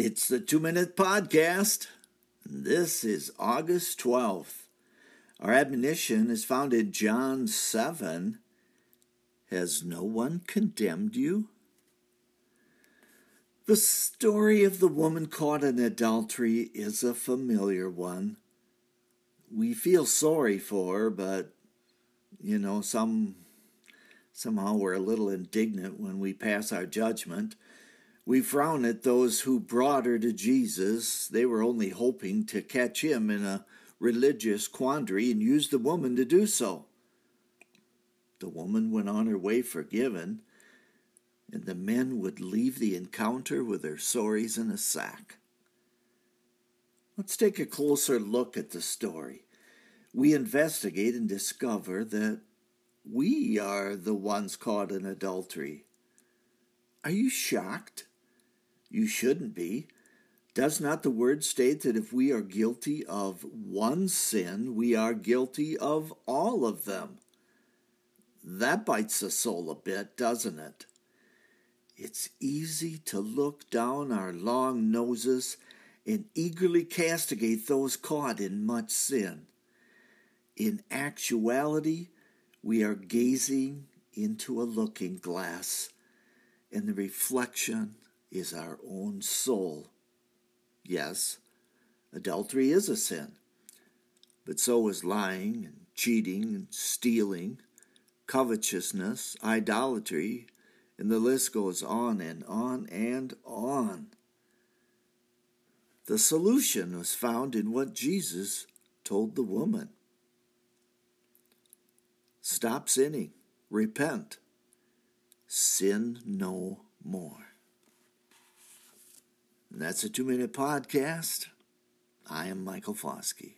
It's the Two Minute Podcast. This is August 12th. Our admonition is found in John 7. Has no one condemned you? The story of the woman caught in adultery is a familiar one. We feel sorry for her, but you know, some somehow we're a little indignant when we pass our judgment. We frown at those who brought her to Jesus. They were only hoping to catch him in a religious quandary and used the woman to do so. The woman went on her way forgiven, and the men would leave the encounter with their sorries in a sack. Let's take a closer look at the story. We investigate and discover that we are the ones caught in adultery. Are you shocked? You shouldn't be. Does not the word state that if we are guilty of one sin, we are guilty of all of them? That bites the soul a bit, doesn't it? It's easy to look down our long noses and eagerly castigate those caught in much sin. In actuality, we are gazing into a looking glass, and the reflection is our own soul. Yes, adultery is a sin, but so is lying and cheating and stealing, covetousness, idolatry, and the list goes on and on and on. The solution was found in what Jesus told the woman Stop sinning, repent, sin no more. That's a two minute podcast. I am Michael Foskey.